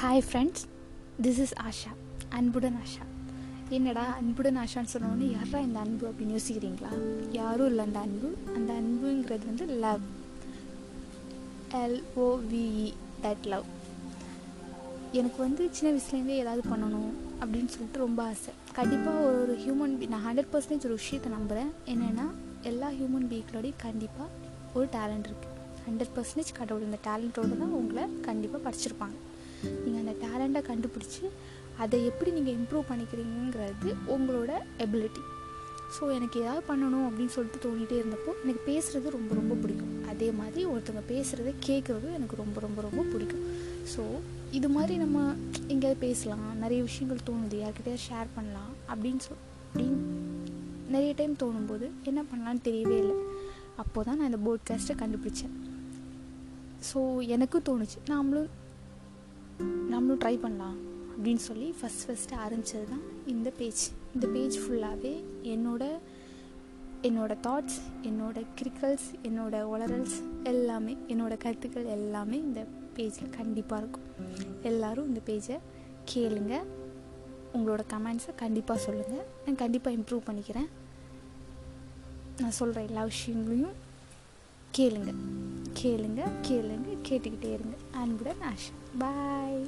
Hi friends this is Asha அன்புடன் ஆஷா. என்னடா அன்புடன் ஆஷான்னு சொன்னோன்னே யாரா இந்த அன்பு அப்படின்னு யோசிக்கிறீங்களா? யாரும் இல்லை அந்த அன்பு. அந்த அன்புங்கிறது வந்து லவ் எல்ஓவிஇ தட் லவ் எனக்கு வந்து சின்ன வயசுலேருந்தே ஏதாவது பண்ணணும் அப்படின்னு சொல்லிட்டு ரொம்ப ஆசை. கண்டிப்பாக ஒரு ஒரு ஹியூமன் பீ நான் ஹண்ட்ரட் பர்சன்டேஜ் ஒரு விஷயத்தை நம்புகிறேன் என்னென்னா எல்லா ஹியூமன் பீங்களோடையும் கண்டிப்பாக ஒரு டேலண்ட் இருக்குது ஹண்ட்ரட் பர்சன்டேஜ் கடவுள் இந்த டேலண்ட்டோடு தான் உங்களை கண்டிப்பாக படிச்சிருப்பாங்க. நீங்கள் அந்த டேலண்ட்டை கண்டுபிடிச்சி அதை எப்படி நீங்கள் இம்ப்ரூவ் பண்ணிக்கிறீங்கிறது உங்களோட எபிலிட்டி ஸோ எனக்கு ஏதாவது பண்ணணும் அப்படின்னு சொல்லிட்டு தோணிகிட்டே இருந்தப்போ எனக்கு பேசுகிறது ரொம்ப ரொம்ப பிடிக்கும். அதே மாதிரி ஒருத்தவங்க பேசுகிறத கேட்குறதும் எனக்கு ரொம்ப ரொம்ப ரொம்ப பிடிக்கும். ஸோ இது மாதிரி நம்ம எங்கேயாவது பேசலாம் நிறைய விஷயங்கள் தோணுது யார்கிட்டயாவது ஷேர் பண்ணலாம் அப்படின்னு சொல் அப்படின்னு நிறைய டைம் தோணும்போது என்ன பண்ணலான்னு தெரியவே இல்லை. அப்போ தான் நான் இந்த போட்காஸ்ட்டை கண்டுபிடிச்சேன். ஸோ எனக்கும் தோணுச்சு. நாமளும் நம்மளும் ட்ரை பண்ணலாம் அப்படின்னு சொல்லி ஃபஸ்ட் ஃபஸ்ட்டு ஆரம்பித்தது தான் இந்த பேஜ் இந்த பேஜ் ஃபுல்லாகவே என்னோட என்னோடய தாட்ஸ் என்னோட கிரிக்கல்ஸ் என்னோட ஒளரல்ஸ் எல்லாமே என்னோடய கருத்துக்கள் எல்லாமே இந்த பேஜில் கண்டிப்பாக இருக்கும். எல்லோரும் இந்த பேஜை கேளுங்க. உங்களோட கமெண்ட்ஸை கண்டிப்பாக சொல்லுங்கள் நான் கண்டிப்பாக இம்ப்ரூவ் பண்ணிக்கிறேன். நான் சொல்கிற எல்லா விஷயங்களையும் கேளுங்கள் கேளுங்க கேளுங்க கேட்டுக்கிட்டே இருங்க. அன்புடன் ஆஷா. பாய்